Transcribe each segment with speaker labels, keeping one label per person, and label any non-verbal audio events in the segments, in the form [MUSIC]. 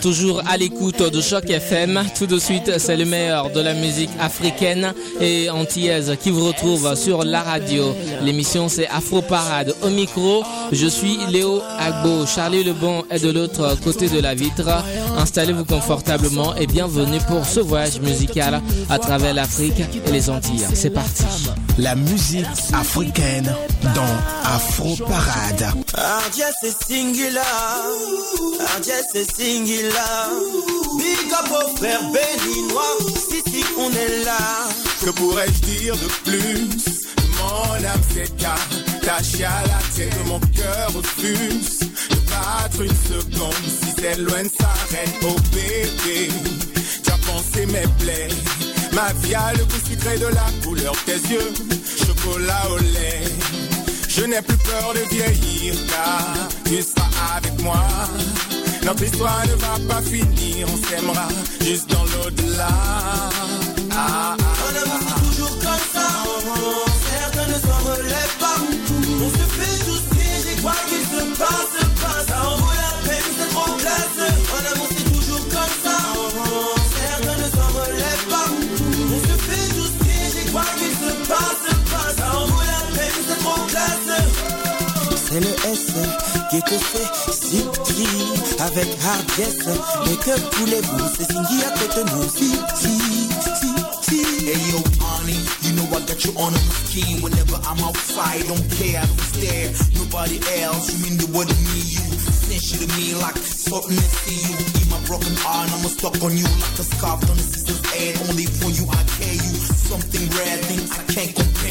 Speaker 1: toujours à l'écoute de Choc FM. Tout de suite, c'est le meilleur de la musique africaine et antillaise qui vous retrouve sur la radio. L'émission, c'est Afro Parade. Au micro, je suis Léo Agbo. Charlie Lebon est de l'autre côté de la vitre. Installez-vous confortablement et bienvenue pour ce voyage musical à travers l'Afrique et les Antilles. C'est parti.
Speaker 2: La musique africaine dans Afro Parade.
Speaker 3: c'est singular. Ardiès c'est singular. Big up au frère béninois. Si, si, on est là.
Speaker 4: Que pourrais-je dire de plus? Mon âme s'écarte, à la tête de mon cœur refuse de battre une seconde. Si c'est loin de s'arrête, oh bébé, tu as pensé mes plaies. Ma vie a le goût sucré de la couleur de tes yeux, chocolat au lait. Je n'ai plus peur de vieillir car tu seras avec moi. Notre histoire ne va pas finir, on s'aimera juste dans l'au-delà.
Speaker 3: Ah, ah, ah, toujours comme ça, certains ne s'en relèvent pas. On se fait C'est le S qui avec que c'est côté nous.
Speaker 5: Hey yo, honey, you know I got you on a scheme. Whenever I'm outside, don't care, don't stare. Nobody else, you mean the word me, you. Snitch to me like something to see you. Be my broken arm, I'm stuck on you like a scarf on a sister's head. Only for you, I care you. Something rare, things I can't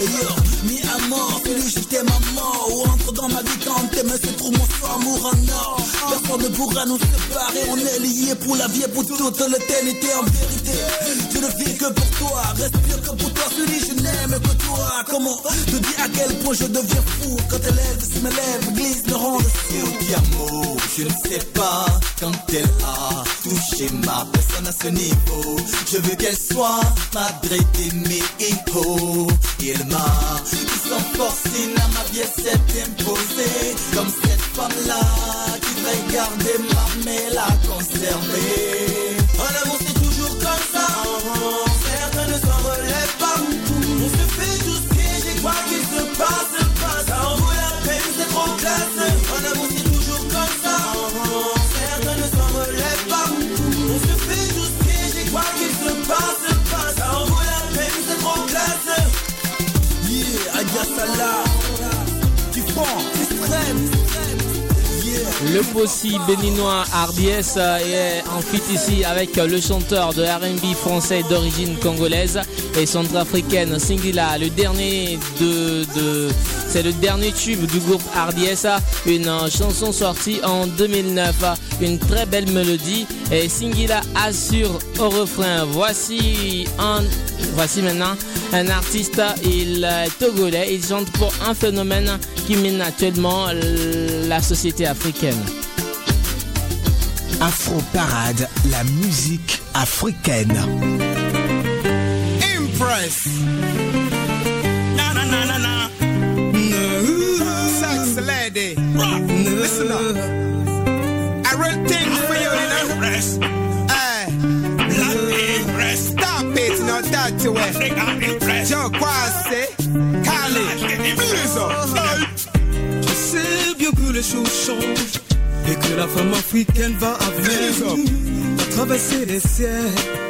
Speaker 3: classe en
Speaker 5: or Personne ne pourra nous séparer, on est liés pour la vie et pour toute l'éternité en vérité. Je ne vis que pour toi, respire que pour toi, celui je n'aime que toi. Comment te dire à quel point je deviens fou Quand tes lèvres, si mes lèvres glissent, me rendent fou
Speaker 3: Diamo, je ne sais pas quand elle a touché ma personne à ce niveau. Je veux qu'elle soit madre de mes. Et elle m'a, sans force, à ma vie s'est imposée. Comme cette femme-là garder ma mais la conserver. En amour, c'est toujours comme ça. Certains ne s'en relèvent pas. On se fait tous piéger, quoi qu'il se passe, passe. Ça en vaut la peine, c'est trop classe. En amour, c'est toujours comme ça. Certains ne s'en relèvent pas. On se fait tous piéger, quoi qu'il se passe, passe. Ça en vaut la peine, c'est trop classe.
Speaker 5: Yeah, Adia Tu prends,
Speaker 1: Le Possi béninois RDS est en fit ici avec le chanteur de R&B français d'origine congolaise et centrafricaine Singila, le dernier de, de c'est le dernier tube du groupe RDS, une chanson sortie en 2009, une très belle mélodie et Singila assure au refrain. Voici un voici maintenant un artiste, il est togolais, il chante pour un phénomène qui mine actuellement la société africaine.
Speaker 2: Afro Parade, la musique africaine.
Speaker 4: Impress. Na na na na na. Sex lady. Listen up. I real thing for you, you know.
Speaker 6: Impress.
Speaker 4: Hey,
Speaker 6: Black impress.
Speaker 4: stop it, not that way.
Speaker 6: Africa impress.
Speaker 4: Joe Kwasi, Kali, Blizzard.
Speaker 7: Les choses changent et que la femme africaine va avec nous traverser les siècles.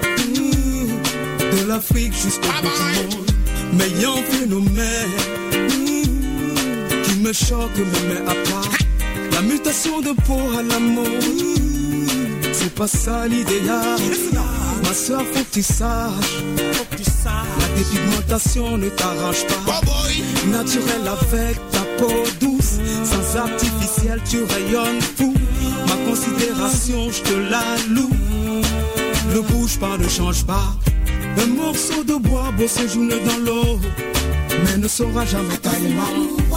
Speaker 8: De l'Afrique jusqu'au bout du monde. Mais y a un phénomène mm, qui me choque, me met à part. La mutation de peau à la mode, c'est pas ça l'idéal. Ma soeur, faut que tu saches. La dépigmentation ne t'arrange pas. Naturel avec ta peau douce, sans tu rayonnes fou. Ma considération, je te la loue. Ne bouge pas, ne change pas. Un morceau de bois beau séjourne dans l'eau, mais ne saura jamais tailler
Speaker 6: Stop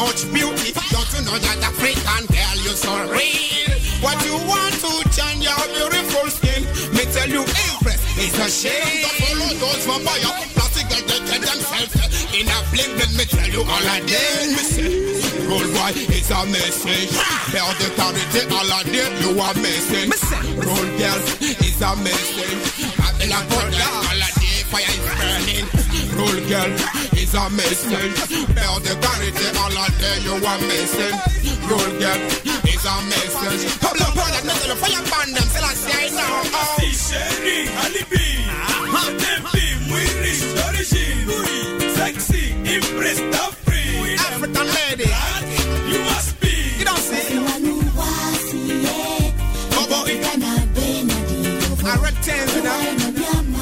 Speaker 6: much beauty. Don't you know that African girl, you're so real? What you want to change your beautiful skin? Me tell you, impress, it's a shame. Don't follow those vampire, plastic girl, they get themselves in a blink. Let me tell you all I did. Me say, roll boy, it's a message. Tell the authority all I did, you are missing. Roll girl, it's a message. Babylon, all I did, fire is burning. Roll girl, it's a message. Tell the authority all I did, you are missing. Roll girl, it's a message. Pablo, put that message, fire burn them, till I say now. Oh.
Speaker 9: Chérie, alibi. Ah. Tempi, muy rich, d'origine. Sexy, impressed, free.
Speaker 6: African lady.
Speaker 9: You must be.
Speaker 6: You don't see. I rectangle, you know.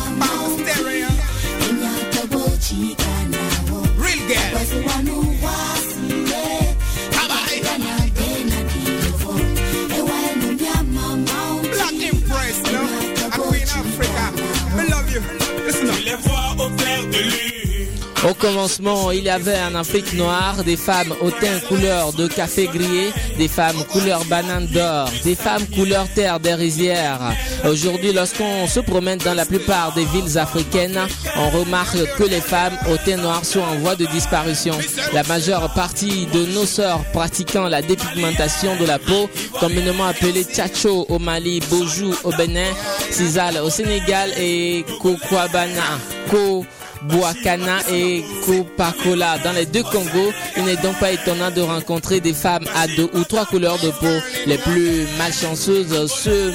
Speaker 1: Commencement, il y avait en Afrique noire des femmes au teint couleur de café grillé, des femmes couleur banane d'or, des femmes couleur terre des rizières. Aujourd'hui, lorsqu'on se promène dans la plupart des villes africaines, on remarque que les femmes au teint noir sont en voie de disparition. La majeure partie de nos sœurs pratiquant la dépigmentation de la peau, communément appelée tchacho au Mali, Bojou au Bénin, Sisal au Sénégal et Kokwabana, Ko Boakana et Copacola. Dans les deux Congos, il n'est donc pas étonnant de rencontrer des femmes à deux ou trois couleurs de peau. Les plus malchanceuses se,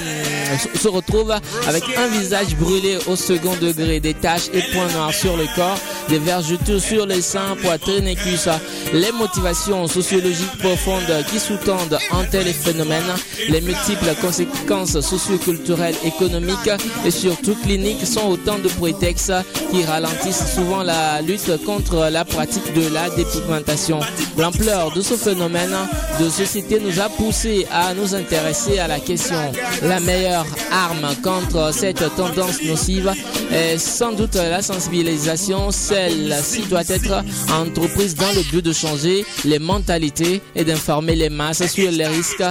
Speaker 1: se retrouvent avec un visage brûlé au second degré, des taches et points noirs sur le corps, des vergetures sur les seins, poitrine et cuisses. Les motivations sociologiques profondes qui sous-tendent un tel phénomène, les multiples conséquences socioculturelles, économiques et surtout cliniques sont autant de prétextes qui ralentissent souvent la lutte contre la pratique de la dépigmentation. L'ampleur de ce phénomène de société nous a poussé à nous intéresser à la question. La meilleure arme contre cette tendance nocive est sans doute la sensibilisation. Celle-ci doit être entreprise dans le but de changer les mentalités et d'informer les masses sur les risques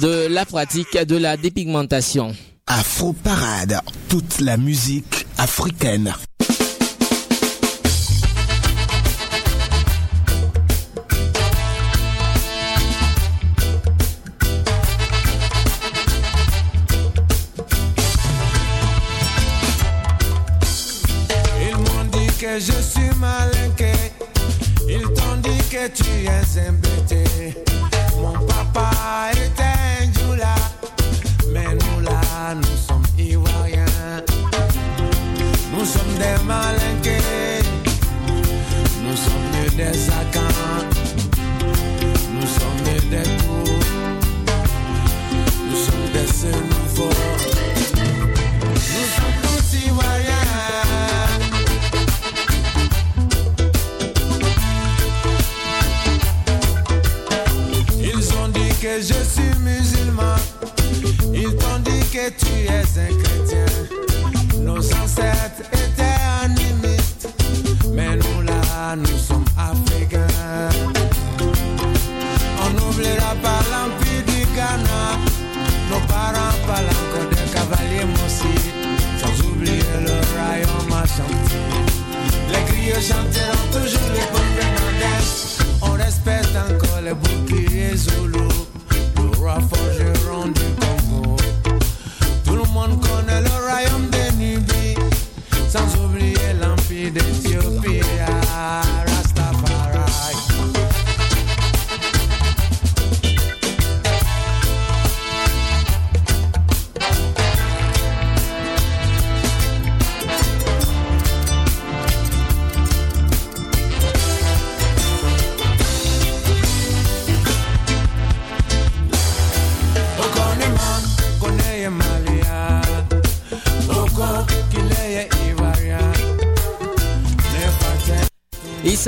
Speaker 1: de la pratique de la dépigmentation.
Speaker 10: Afro Parade, toute la musique africaine.
Speaker 11: Je suis malinqué. Ils t'ont dit que tu es embêté. Mon papa était un djoula. Mais nous là, nous sommes ivoiriens. Nous sommes des malinqués. Nous sommes des acans. Nous sommes des coups. Nous sommes des xénophobes. Tu es un chrétien. Nos ancêtres étaient animistes. Mais nous là, nous sommes africains. On n'oubliera pas l'empire du Ghana. Nos parents parlent encore des cavaliers Mossi. Sans oublier le royaume Ashanti. Les griots chanteront toujours les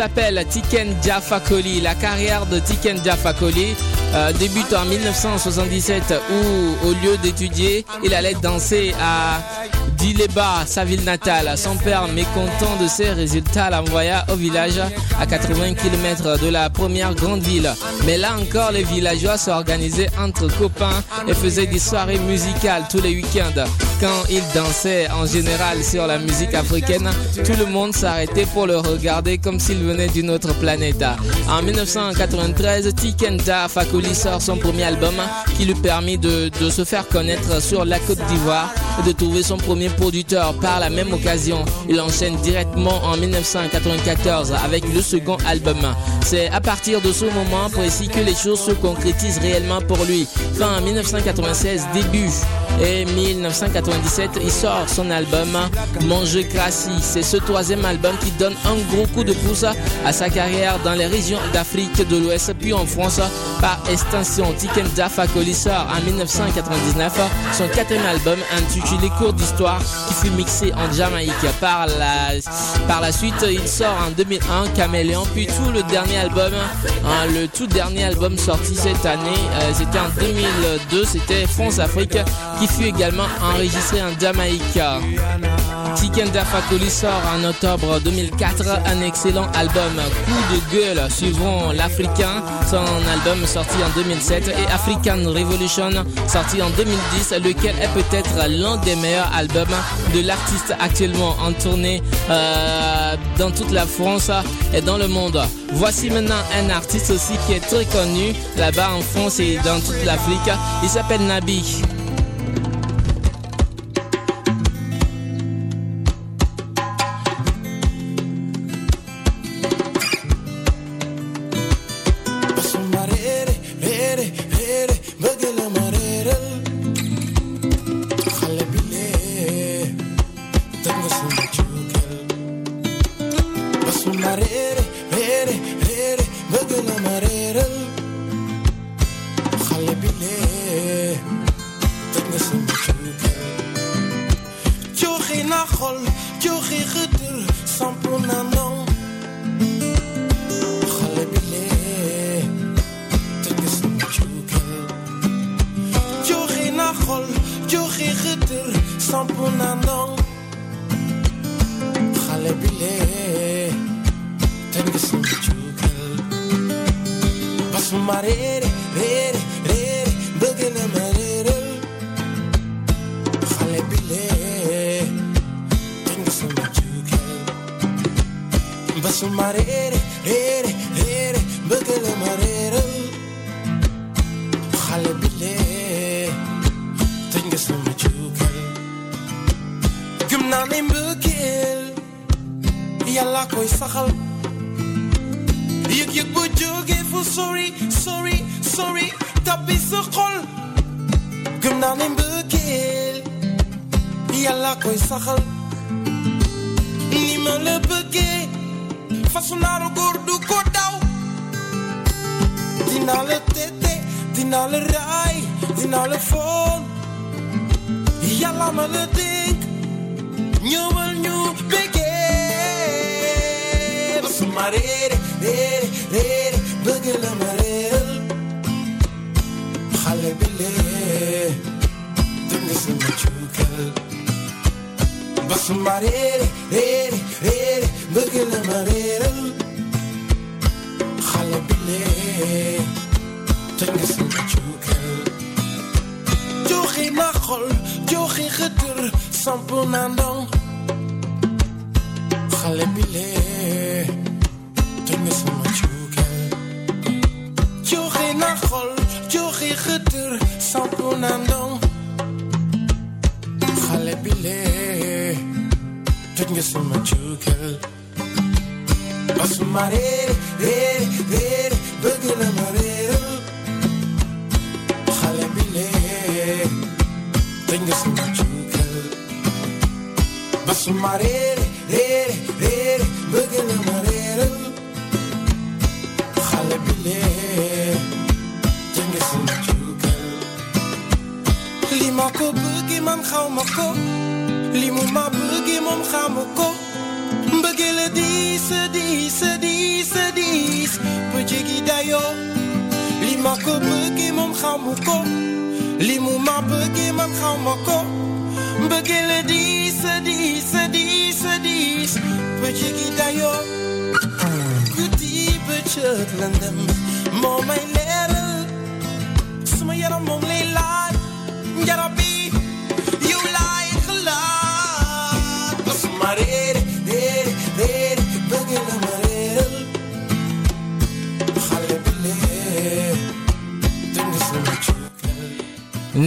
Speaker 1: s'appelle Tiken Jaffa Koli. La carrière de Tiken Jaffa Koli euh, débute en 1977 où, au lieu d'étudier, il allait danser à Dileba, sa ville natale. Son père, mécontent de ses résultats, l'envoya au village à 80 km de la première grande ville. Mais là encore, les villageois s'organisaient entre copains et faisaient des soirées musicales tous les week-ends. Quand il dansait en général sur la musique africaine, tout le monde s'arrêtait pour le regarder comme s'il venait d'une autre planète. En 1993, Tikenda Son premier album qui lui permit de, de se faire connaître sur la Côte d'Ivoire et de trouver son premier producteur. Par la même occasion, il enchaîne directement en 1994 avec le second album. C'est à partir de ce moment précis que les choses se concrétisent réellement pour lui. Fin 1996, début et 1997, il sort son album Manger Crassi. C'est ce troisième album qui donne un gros coup de pouce à sa carrière dans les régions d'Afrique de l'Ouest, puis en France par extension. Tiken Fakoli sort en 1999 son quatrième album intitulé Cours d'histoire qui fut mixé en Jamaïque. Par la, par la suite, il sort en 2001 Caméléon, puis tout le dernier album, hein, le tout dernier album sorti cette année, euh, c'était en 2002, c'était France Afrique fut également enregistré en Jamaïque. Tiken Fakoli sort en octobre 2004 un excellent album Coup de gueule suivant l'Africain, son album sorti en 2007 et African Revolution sorti en 2010, lequel est peut-être l'un des meilleurs albums de l'artiste actuellement en tournée euh, dans toute la France et dans le monde. Voici maintenant un artiste aussi qui est très connu là-bas en France et dans toute l'Afrique. Il s'appelle Nabi.
Speaker 5: Dëng sama cuukal ba su ma réere réere réere bëgg la ma réeral xale bi lee dëng sama cuukal joxe na xol joxe xëtër samp na ndong xale bi lee teg nga sama cuukal Drinken met Jukel. Als we maar
Speaker 11: reden, reden, reden, we kunnen maar reden. Ga bile, drinken ze met Jukel. Als we maar reden, reden, reden, we kunnen Lima ko, man, li mu ma begi moom xamu ko begi a diis a diis a diis a diis ba jéggi dayoo li ma ko bëgge moom xamu ko li mu ma begi man xawma ko begi a diis a diis a diis a diis ba jéggi dayoo guddi bëccëg lëndëm moo may leeral suma yaram moom lay. Laaj njarab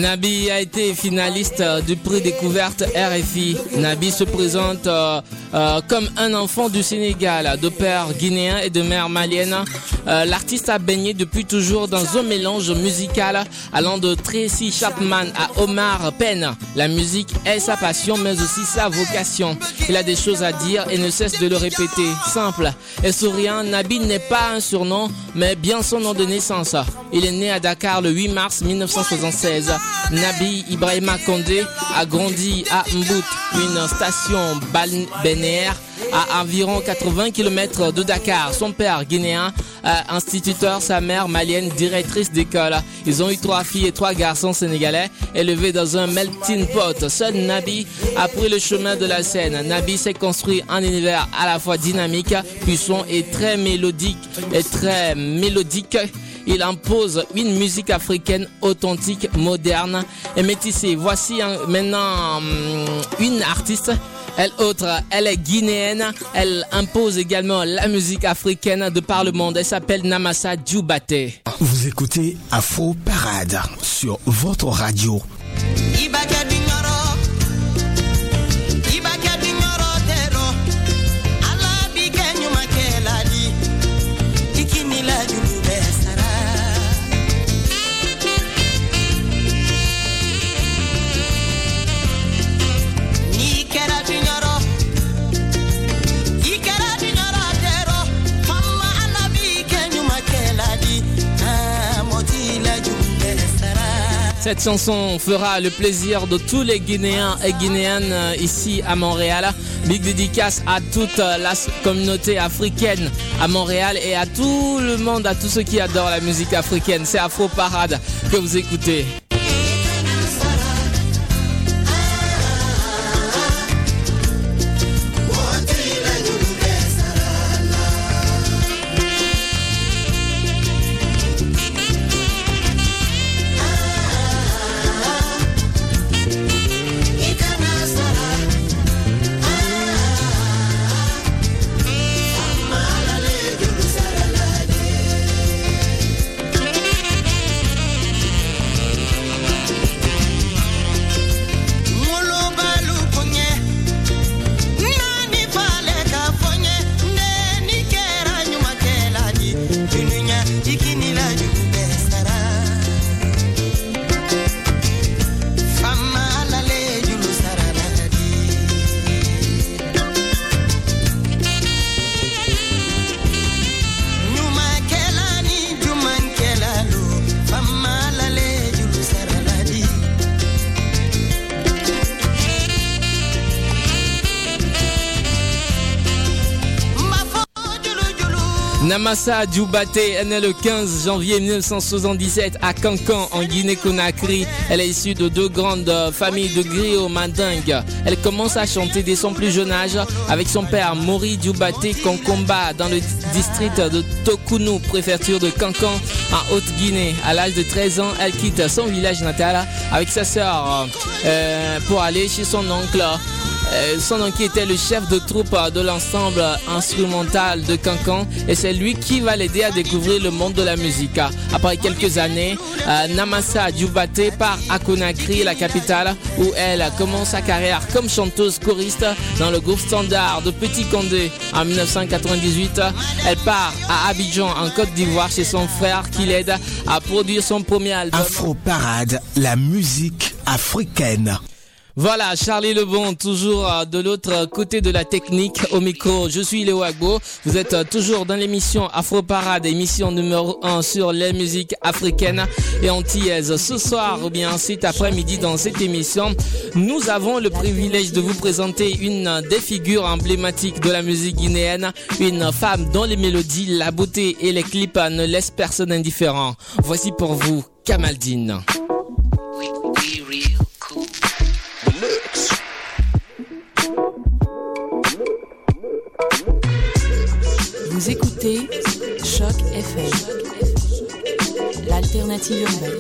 Speaker 1: Nabi a été finaliste euh, du prix découverte RFI. Nabi se présente euh, euh, comme un enfant du Sénégal, de père guinéen et de mère malienne. Euh, L'artiste a baigné depuis toujours dans un mélange musical allant de Tracy Chapman à Omar Penn. La musique est sa passion mais aussi sa vocation. Il a des choses à dire et ne cesse de le répéter. Simple et souriant, Nabi n'est pas un surnom mais bien son nom de naissance. Il est né à Dakar le 8 mars 1976. Nabi Ibrahima Kondé a grandi à Mbout, une station balnéaire à environ 80 km de Dakar. Son père guinéen, euh, instituteur, sa mère malienne, directrice d'école. Ils ont eu trois filles et trois garçons sénégalais élevés dans un melting pot. Seul Nabi a pris le chemin de la scène. Nabi s'est construit un univers à la fois dynamique, puissant et très mélodique et très mélodique. Il impose une musique africaine authentique, moderne et métissée. Voici maintenant hum, une artiste. Elle autre, elle est guinéenne. Elle impose également la musique africaine de par le monde. Elle s'appelle Namasa Djoubate.
Speaker 10: Vous écoutez Afro Parade sur votre radio.
Speaker 1: Cette chanson fera le plaisir de tous les Guinéens et Guinéennes euh, ici à Montréal. Big dédicace à toute euh, la communauté africaine à Montréal et à tout le monde, à tous ceux qui adorent la musique africaine. C'est Afro Parade que vous écoutez. Namasa Djoubate est née le 15 janvier 1977 à Cancan en Guinée-Conakry. Elle est issue de deux grandes euh, familles de griots mandingues. Elle commence à chanter dès son plus jeune âge avec son père Mori Djoubate Konkomba dans le district de Tokounou, préfecture de Cancan en Haute-Guinée. À l'âge de 13 ans, elle quitte son village natal avec sa sœur euh, pour aller chez son oncle son oncle était le chef de troupe de l'ensemble instrumental de Cancan et c'est lui qui va l'aider à découvrir le monde de la musique. Après quelques années, euh, Namasa Djoubate part à Conakry, la capitale, où elle commence sa carrière comme chanteuse choriste dans le groupe standard de Petit Condé. En 1998, elle part à Abidjan, en Côte d'Ivoire, chez son frère qui l'aide à produire son premier album.
Speaker 10: Afro Parade, la musique africaine.
Speaker 1: Voilà, Charlie Lebon, toujours euh, de l'autre côté de la technique au. Je suis Léo Agbo. Vous êtes euh, toujours dans l'émission Afro Parade, émission numéro 1 sur les musiques africaines et antillaises. Ce soir ou bien cet après-midi dans cette émission, nous avons le privilège de vous présenter une des figures emblématiques de la musique guinéenne, une femme dont les mélodies, la beauté et les clips ne laissent personne indifférent. Voici pour vous Kamaldine.
Speaker 12: Vous écoutez Choc FM, l'alternative urbaine.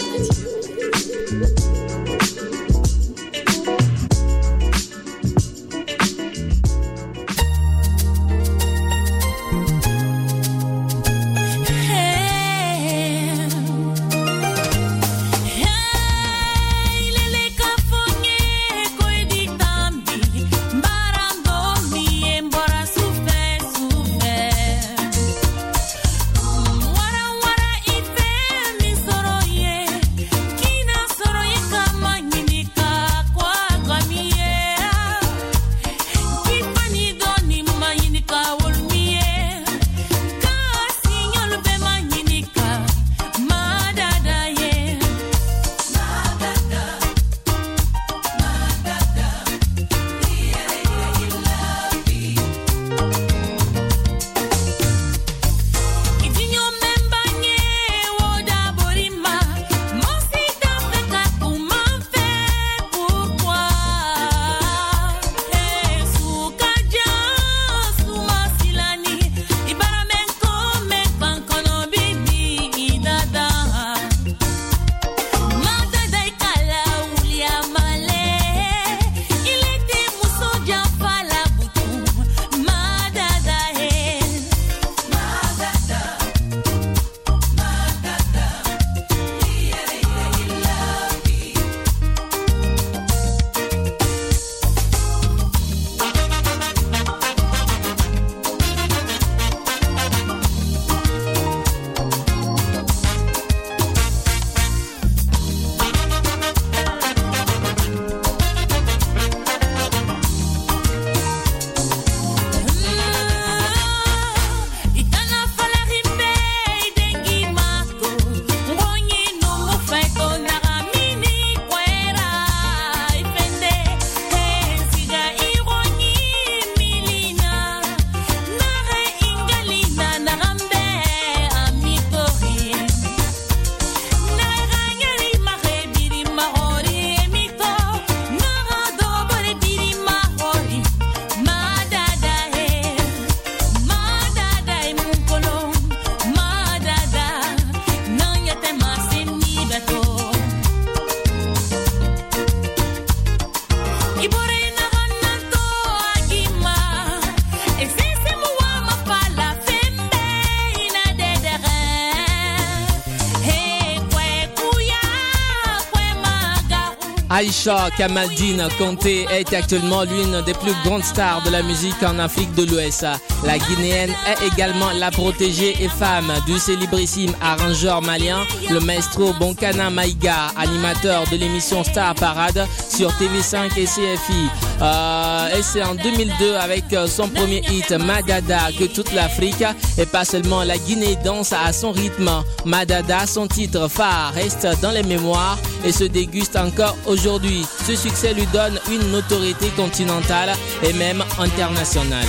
Speaker 1: Kamaldine Conté est actuellement l'une des plus grandes stars de la musique en Afrique de l'Ouest. La Guinéenne est également la protégée et femme du célébrissime arrangeur malien, le maestro Bonkana Maïga, animateur de l'émission Star Parade sur TV5 et CFI. Euh, et c'est en 2002 avec son premier hit Madada que toute l'Afrique et pas seulement la Guinée danse à son rythme. Madada, son titre phare, reste dans les mémoires et se déguste encore aujourd'hui. Ce succès lui donne une notoriété continentale et même internationale.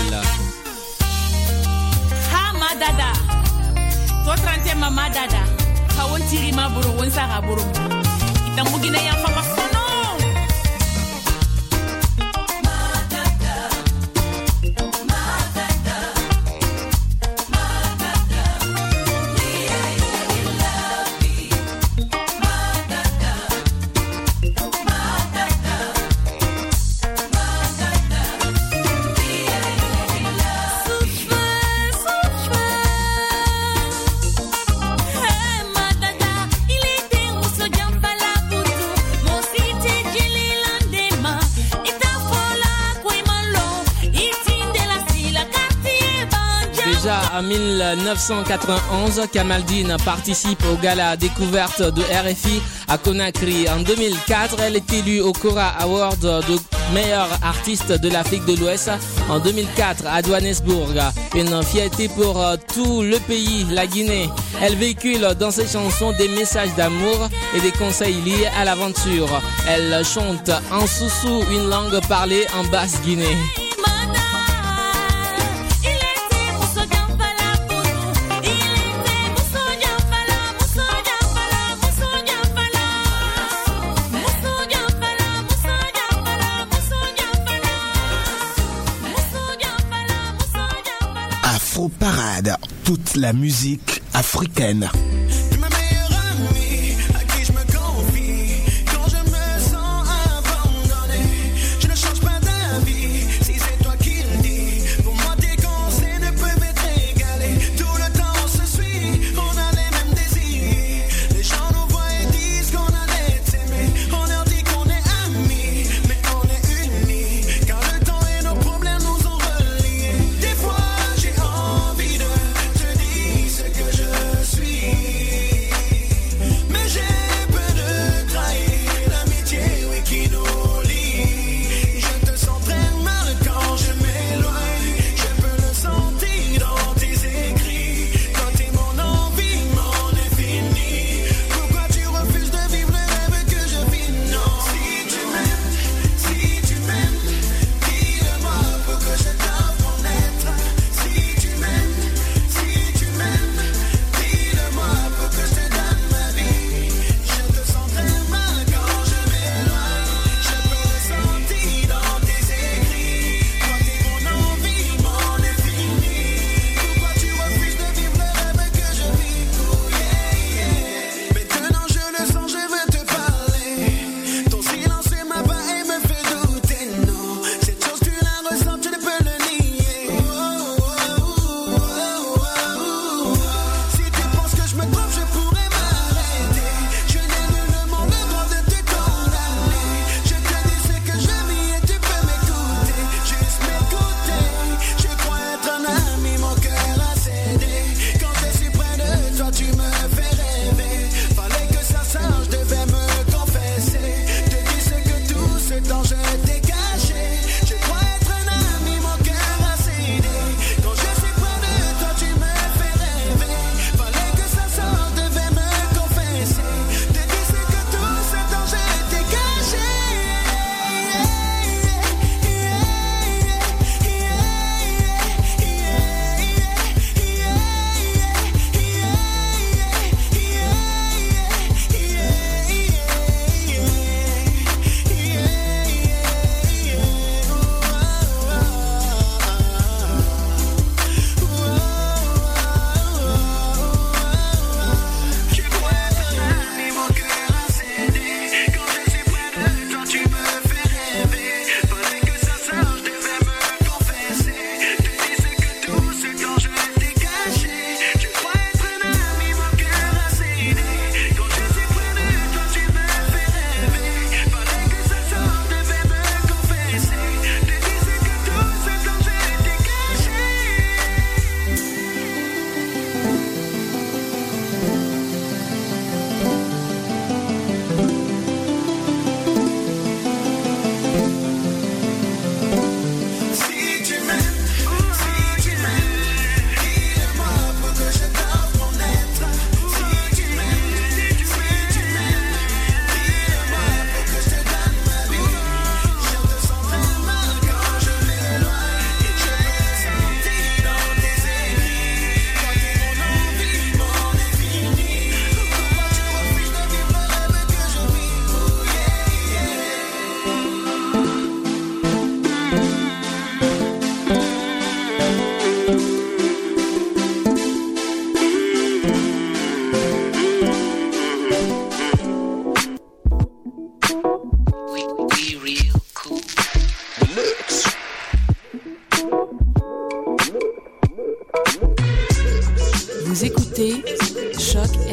Speaker 13: Madada, to trante ma Madada, ma
Speaker 1: 1991, Kamaldine participe au gala découverte de RFI à Conakry. En 2004, elle est élue au Cora Award de meilleur artiste de l'Afrique de l'Ouest. En 2004, à Johannesburg, une fierté pour euh, tout le pays, la Guinée. Elle véhicule dans ses chansons des messages d'amour et des conseils liés à l'aventure. Elle chante en soussou, une langue parlée en
Speaker 10: basse Guinée. toute la musique africaine.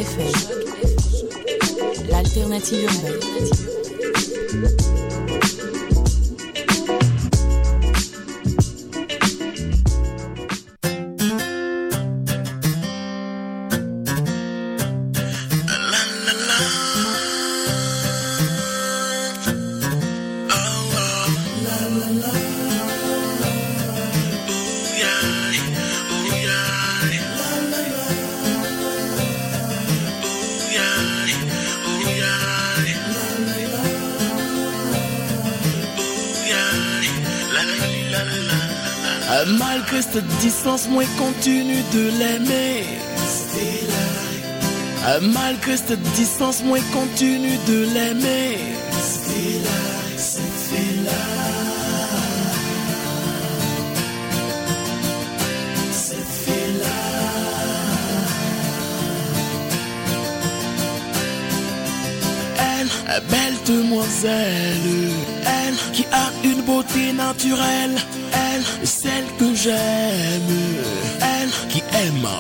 Speaker 12: FM, l'alternative urbaine.
Speaker 8: Moi continue de l'aimer. Malgré cette distance, moi continue de l'aimer. Elle, belle demoiselle, elle qui a une beauté naturelle, elle, celle que j'aime,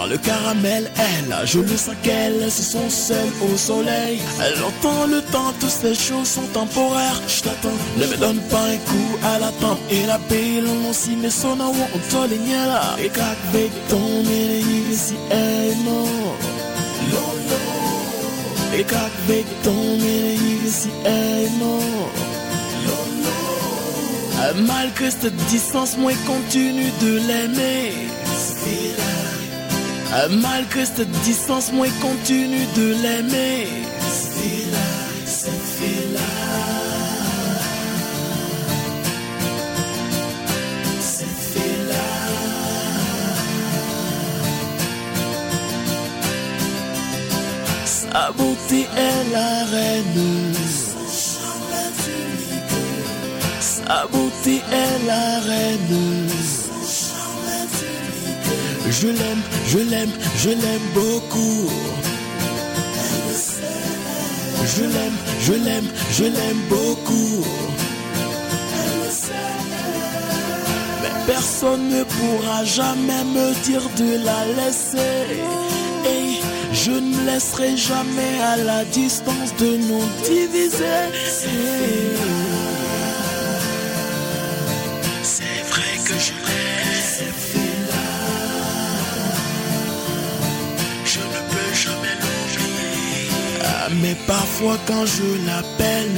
Speaker 8: le caramel, elle, je le sais qu'elle se sont seule au soleil. Elle entend le temps, toutes ces choses sont temporaires. Je t'attends, ne me donne pas un coup à la tempe et la belle aussi, mais son amour, on. Et quand ton si elle non. Et quand ton si elle non. Malgré cette distance, moi continue de l'aimer. Malgré cette distance, moi continue de l'aimer. Sa beauté est la reine. Sa beauté est la reine. Je l'aime, je l'aime, je l'aime beaucoup. Je l'aime, je l'aime, je l'aime beaucoup. Mais personne ne pourra jamais me dire de la laisser. Et je ne laisserai jamais à la distance de nous diviser. C'est vrai que je l'aime. Mais parfois quand je l'appelle,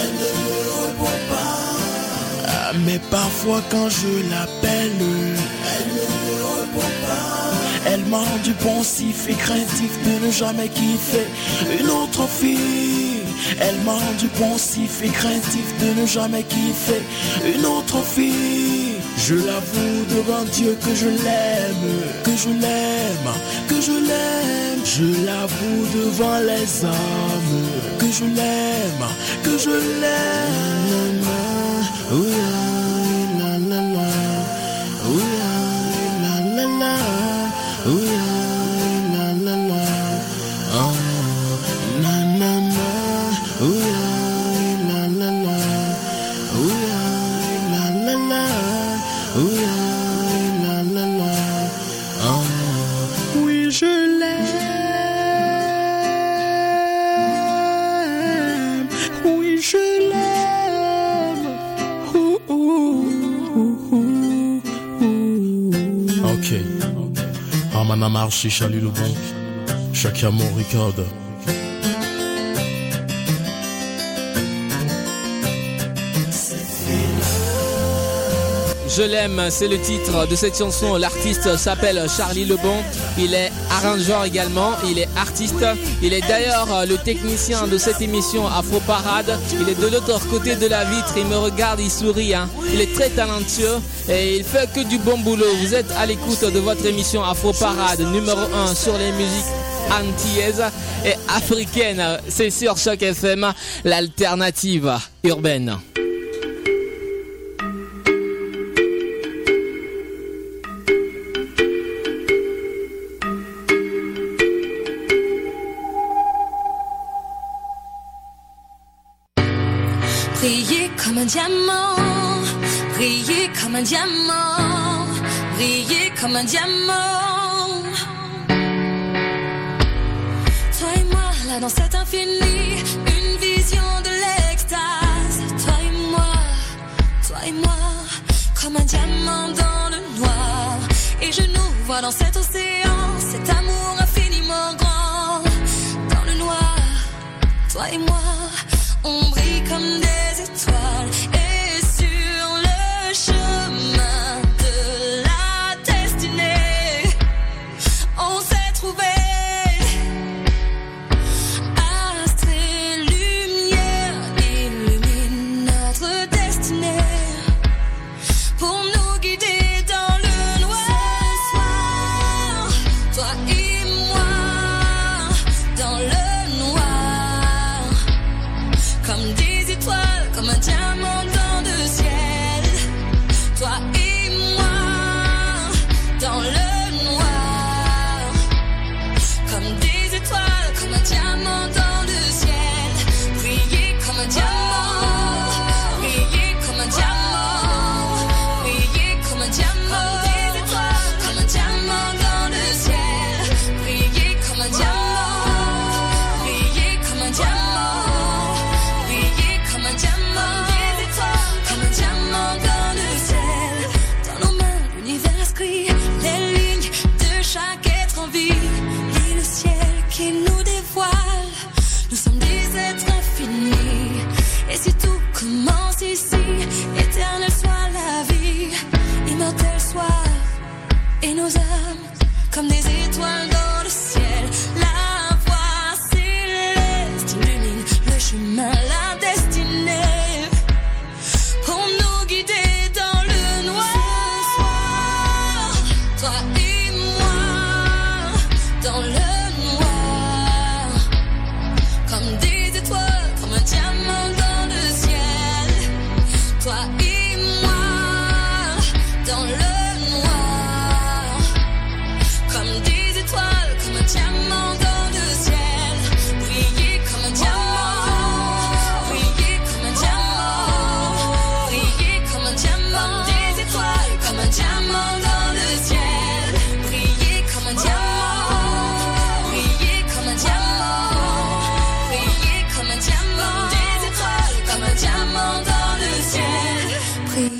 Speaker 8: elle ne me répond pas. Mais parfois quand je l'appelle, elle ne me répond pas. Elle m'a rendu pensif et craintif de ne jamais kiffer une autre fille. Elle m'a rendu pensif et craintif de ne jamais kiffer une autre fille. Je l'avoue devant Dieu que je l'aime, que je l'aime, que je l'aime. Je l'avoue devant les hommes, que je l'aime, que je l'aime.
Speaker 14: Amana Marchi, Charlie Le Bon, Chacun mon record.
Speaker 1: Je l'aime, c'est le titre de cette chanson. L'artiste s'appelle Charlie Lebon. Il est arrangeur également, il est artiste. Il est d'ailleurs le technicien de cette émission Afro Parade. Il est de l'autre côté de la vitre, il me regarde, il sourit. hein. Il est très talentueux et il fait que du bon boulot. Vous êtes à l'écoute de votre émission Afro Parade numéro 1 sur les musiques antillaises et africaines. C'est sur Choc FM, l'alternative urbaine.
Speaker 15: Comme un diamant, briller comme un diamant. Toi et moi, là dans cet infini, une vision de l'extase. Toi et moi, toi et moi, comme un diamant dans le noir. Et je nous vois dans cet océan, cet amour infiniment grand. Dans le noir, toi et moi, on brille comme des étoiles.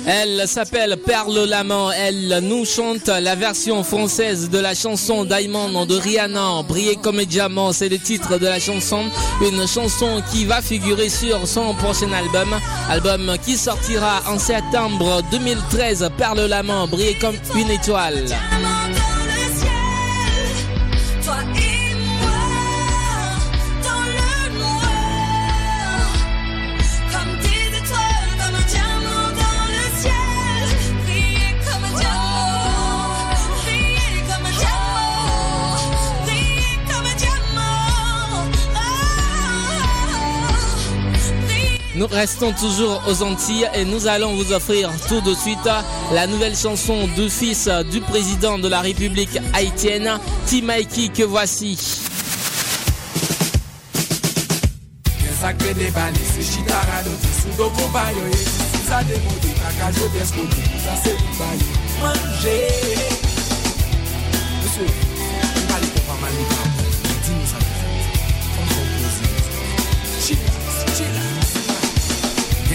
Speaker 1: Elle s'appelle Perle Lamant. Elle nous chante la version française de la chanson Diamond de Rihanna. Briller comme un diamant, c'est le titre de la chanson. Une chanson qui va figurer sur son prochain album. Album qui sortira en septembre 2013. Perle Lamant, briller comme une étoile. Nous restons toujours aux Antilles et nous allons vous offrir tout de suite la nouvelle chanson du fils du président de la République haïtienne, Timaiki, que voici.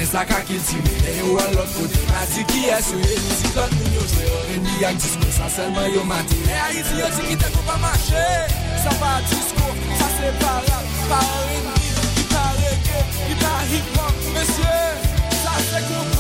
Speaker 9: sak akil ti mene yo an lot kote A Mati ki es yo eswe, si tot moun yo jwe Rendi ak disko, sa selman yo mati E a iti yo ti kite kou pa mache Sa pa disko, sa se pa rap. Pa R&B ki pa reggae, ki pa hip hop Mesye, sa se
Speaker 1: kou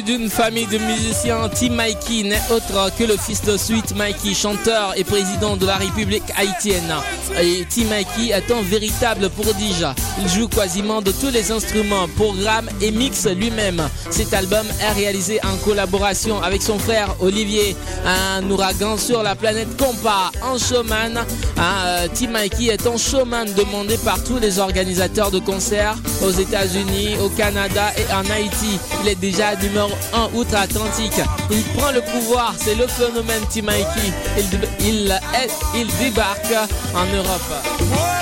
Speaker 1: D'une famille de musiciens, Tim Mikey n'est autre que le fils de Sweet Mikey, chanteur et président de la République haïtienne. Et Tim Mikey est un véritable prodige. Il joue quasiment de tous les instruments, programme et mixe lui-même. Cet album est réalisé en collaboration avec son frère Olivier, un ouragan sur la planète Compa, un showman. Hein, Tim Mikey est un showman demandé par tous les organisateurs de concerts aux États-Unis, au Canada et en Haïti. Il est déjà numéro 1 outre-Atlantique. Il prend le pouvoir, c'est le phénomène Tim Mikey. Il débarque en Europe.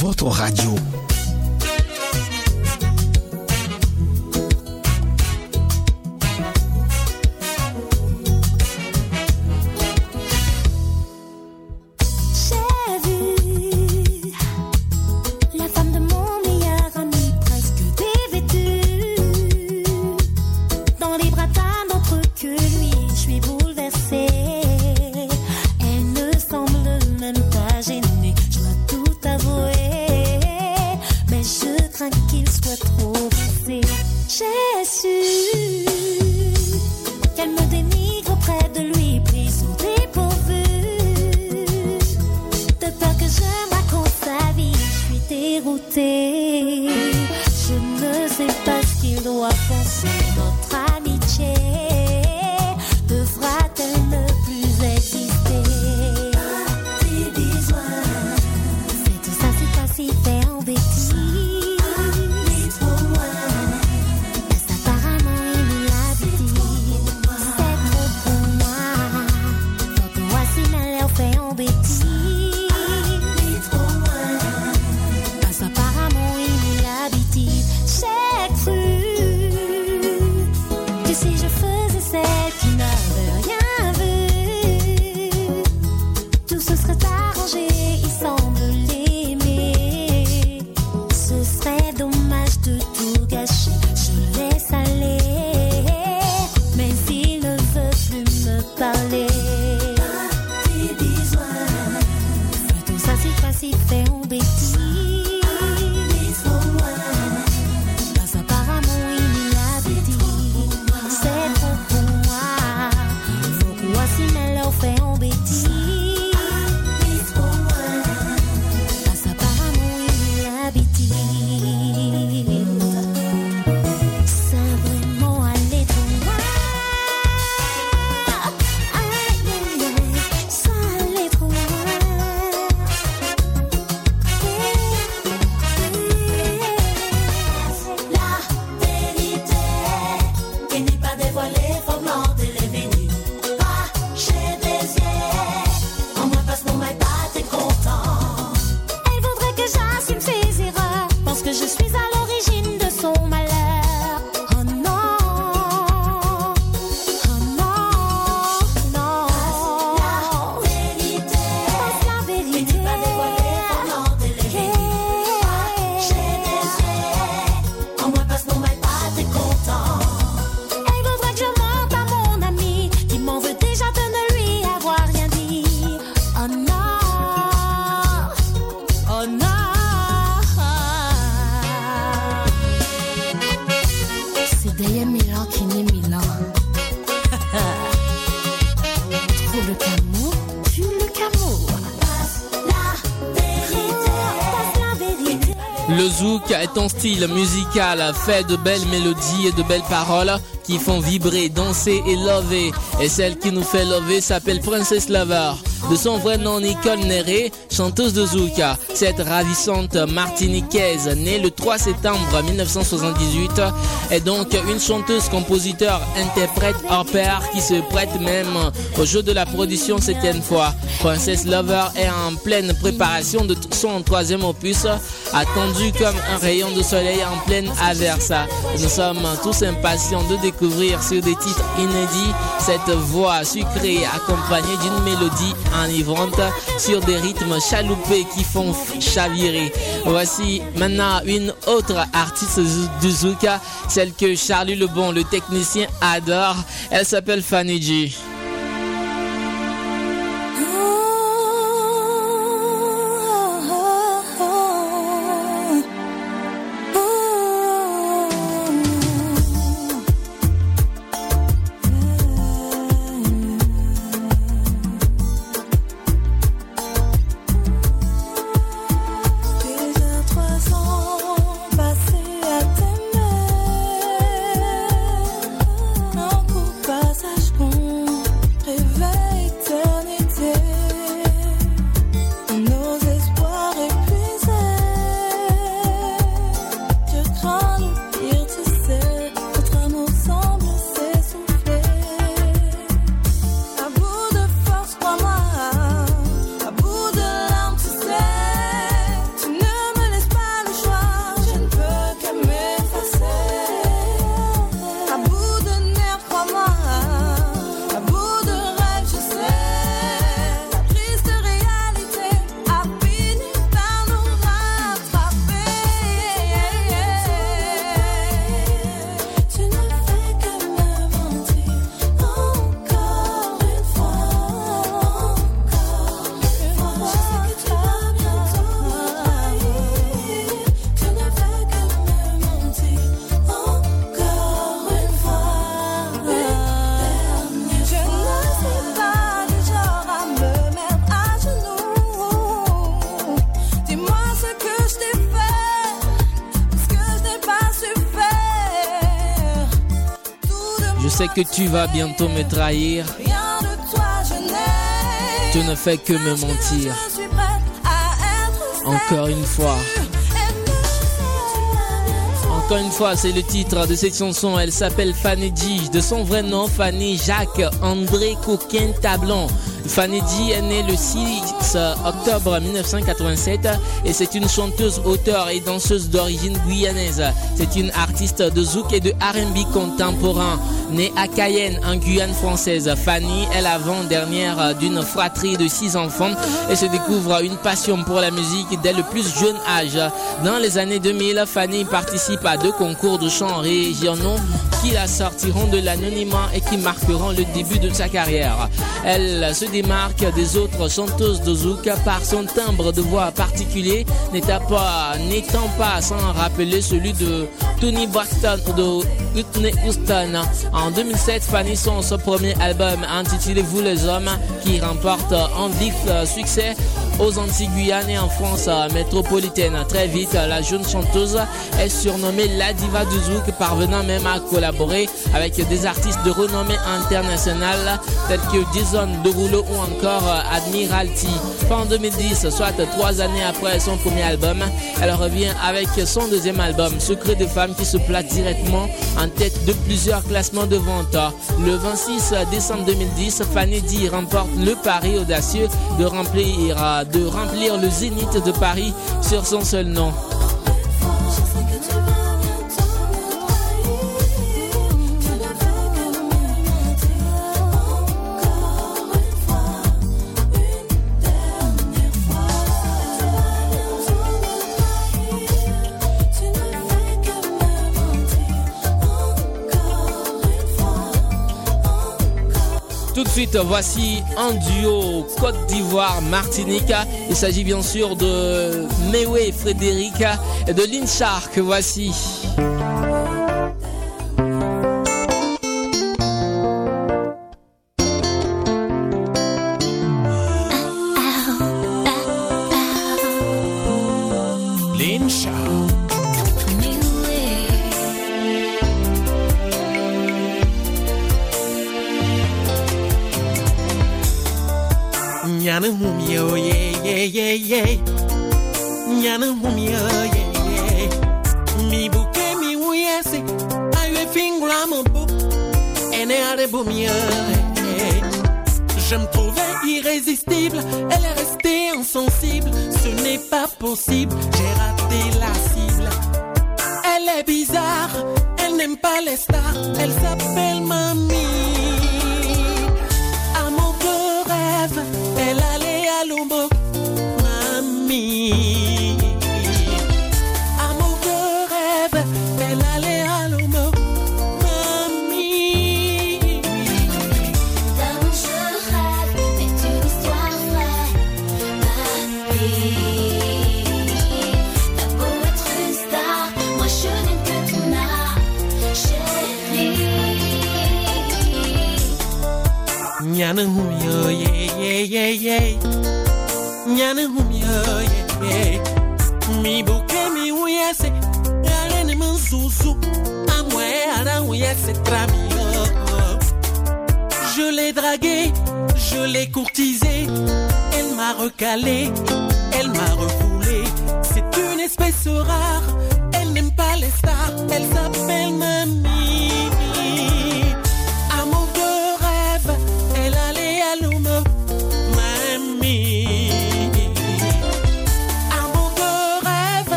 Speaker 16: votre radio
Speaker 17: Le
Speaker 1: zouk est un style musical fait de belles mélodies et de belles paroles qui font vibrer, danser et lover. Et celle qui nous fait lover s'appelle Princess Lavar de son vrai nom Nicole Néré, chanteuse de zouk. Cette ravissante martiniquaise, née le 3 septembre 1978, est donc une chanteuse, compositeur, interprète hors pair qui se prête même au jeu de la production certaines fois. Princess Lover est en pleine préparation de son troisième opus, attendu comme un rayon de soleil en pleine aversa. Nous sommes tous impatients de découvrir sur des titres inédits cette voix sucrée accompagnée d'une mélodie Enivrante sur des rythmes chaloupés qui font chavirer. Voici maintenant une autre artiste du Zouka, celle que Charlie Lebon, le technicien, adore. Elle s'appelle Fanny G. que tu vas bientôt me trahir. Tu ne fais que me mentir. Encore une fois. Encore une fois, c'est le titre de cette chanson. Elle s'appelle Fanny G. De son vrai nom, Fanny Jacques André Coquin Tablon. Fanny G est née le 6 octobre 1987 et c'est une chanteuse, auteure et danseuse d'origine guyanaise. C'est une artiste de zouk et de R&B contemporain. Née à Cayenne, en Guyane française, Fanny est l'avant-dernière d'une fratrie de six enfants et se découvre une passion pour la musique dès le plus jeune âge. Dans les années 2000, Fanny participe à deux concours de chants régionaux qui la sortiront de l'anonymat et qui marqueront le début de sa carrière. Elle se démarque des autres chanteuses de zouk par son timbre de voix particulier, n'étant pas, sans rappeler celui de Tony Braxton Whitney Houston. En 2007, Fanny son premier album intitulé Vous les hommes qui remporte un vif succès aux Antilles Guyane et en France métropolitaine. Très vite, la jeune chanteuse est surnommée la diva du zouk, parvenant même à collaborer avec des artistes de renommée internationale tels que Jason Derulo ou encore Admiralty. Fin 2010, soit trois années après son premier album, elle revient avec son deuxième album, Secret de femme, qui se place directement en tête de plusieurs classements de vente. Le 26 décembre 2010, Fanny D remporte le pari audacieux de remplir, de remplir le zénith de Paris sur son seul nom. Tout de suite, voici un duo Côte d'Ivoire Martinique. Il s'agit bien sûr de Mewe Frédéric et de Lynn Shark. Voici.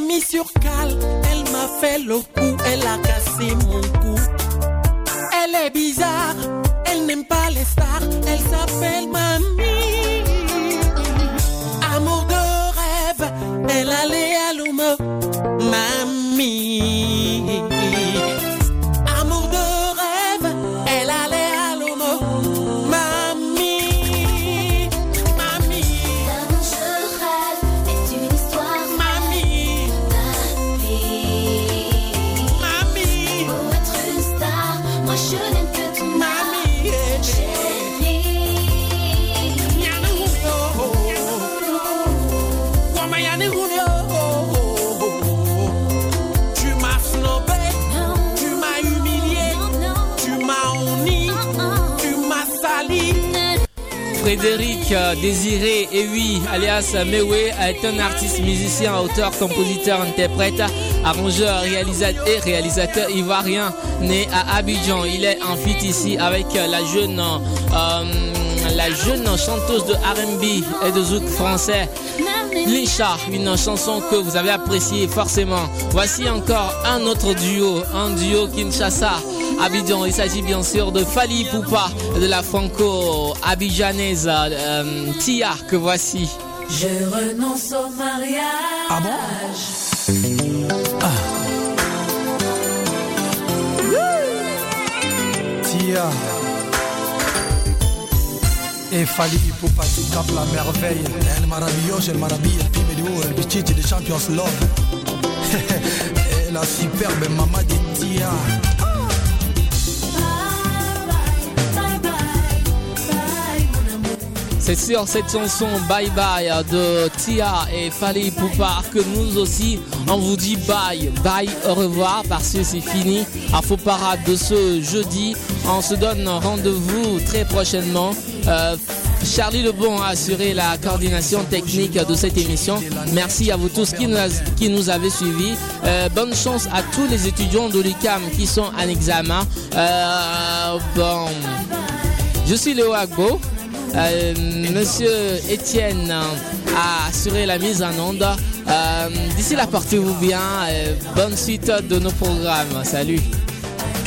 Speaker 15: M'a
Speaker 18: fait mal,
Speaker 11: turcale. Elle m'a fait le coup, elle a cassé mon cou. Elle est bizarre, elle n'aime pas les stars. Elle s'appelle Mamie. Amour de rêve, elle allait à l'humour. Mamie.
Speaker 1: Frédéric euh, Désiré oui, alias Mewe, est un artiste, musicien, auteur, compositeur, interprète, arrangeur, réalisateur et réalisateur ivoirien né à Abidjan. Il est en feat ici avec la jeune, euh, la jeune chanteuse de R&B et de zouk français. Lisha, une chanson que vous avez appréciée forcément. Voici encore un autre duo, un duo Kinshasa. Abidjan, il s'agit bien sûr de Fali Poupa de la franco-abidjanaise euh, Tia que voici.
Speaker 18: Je renonce au mariage.
Speaker 2: Ah bon?
Speaker 7: Tia. E Fali tu cap la merveille. El maravilloso, el maravilla, pime de oro, el bichichi de Champions [LAUGHS] Love la superbe mamma di Tia
Speaker 1: C'est sur cette chanson Bye Bye de Tia et Fali Poupa que nous aussi on vous dit bye, bye, au revoir parce que c'est fini. À faux parade de ce jeudi, on se donne rendez-vous très prochainement. Euh, Charlie Lebon a assuré la coordination technique de cette émission. Merci à vous tous qui nous, qui nous avez suivis. Euh, bonne chance à tous les étudiants de l'UCAM qui sont en examen. Euh, bon, je suis Léo Agbo. Euh, Monsieur Étienne a assuré la mise en onde. Euh, D'ici là, portez-vous bien. Euh, bonne suite de nos programmes. Salut.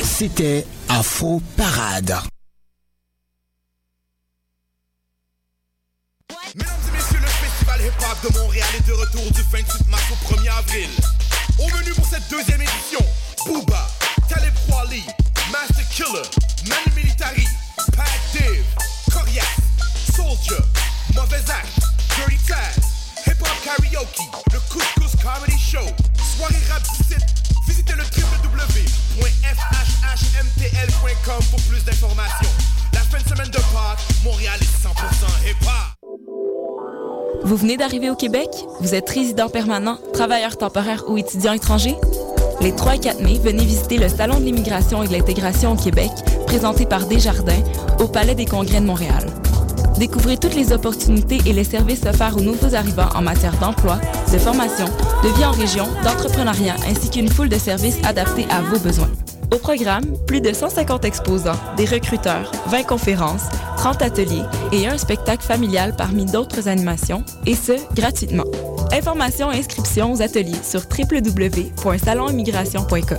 Speaker 2: C'était Afro Parade.
Speaker 4: Mesdames et messieurs, le festival hip-hop de Montréal est de retour du 28 mars au 1er avril. Au menu pour cette deuxième édition, Booba, Talib Kweli, Master Killer, Manu Militari, Pat Div, Corias, Soldier, Mauvais Act, Dirty Taz, Hip-Hop Karaoke, le Couscous Comedy Show, Soirée Rap 17. Visitez le www.fhhmtl.com pour plus d'informations. La fin de semaine de Pâques, Montréal est 100% hip-hop.
Speaker 19: Vous venez d'arriver au Québec? Vous êtes résident permanent, travailleur temporaire ou étudiant étranger? Les 3 et 4 mai, venez visiter le Salon de l'immigration et de l'intégration au Québec, présenté par Desjardins, au Palais des Congrès de Montréal. Découvrez toutes les opportunités et les services offerts aux nouveaux arrivants en matière d'emploi, de formation, de vie en région, d'entrepreneuriat, ainsi qu'une foule de services adaptés à vos besoins. Au programme, plus de 150 exposants, des recruteurs, 20 conférences, 30 ateliers et un spectacle familial parmi d'autres animations, et ce, gratuitement. Informations et inscriptions aux ateliers sur www.salonimmigration.com.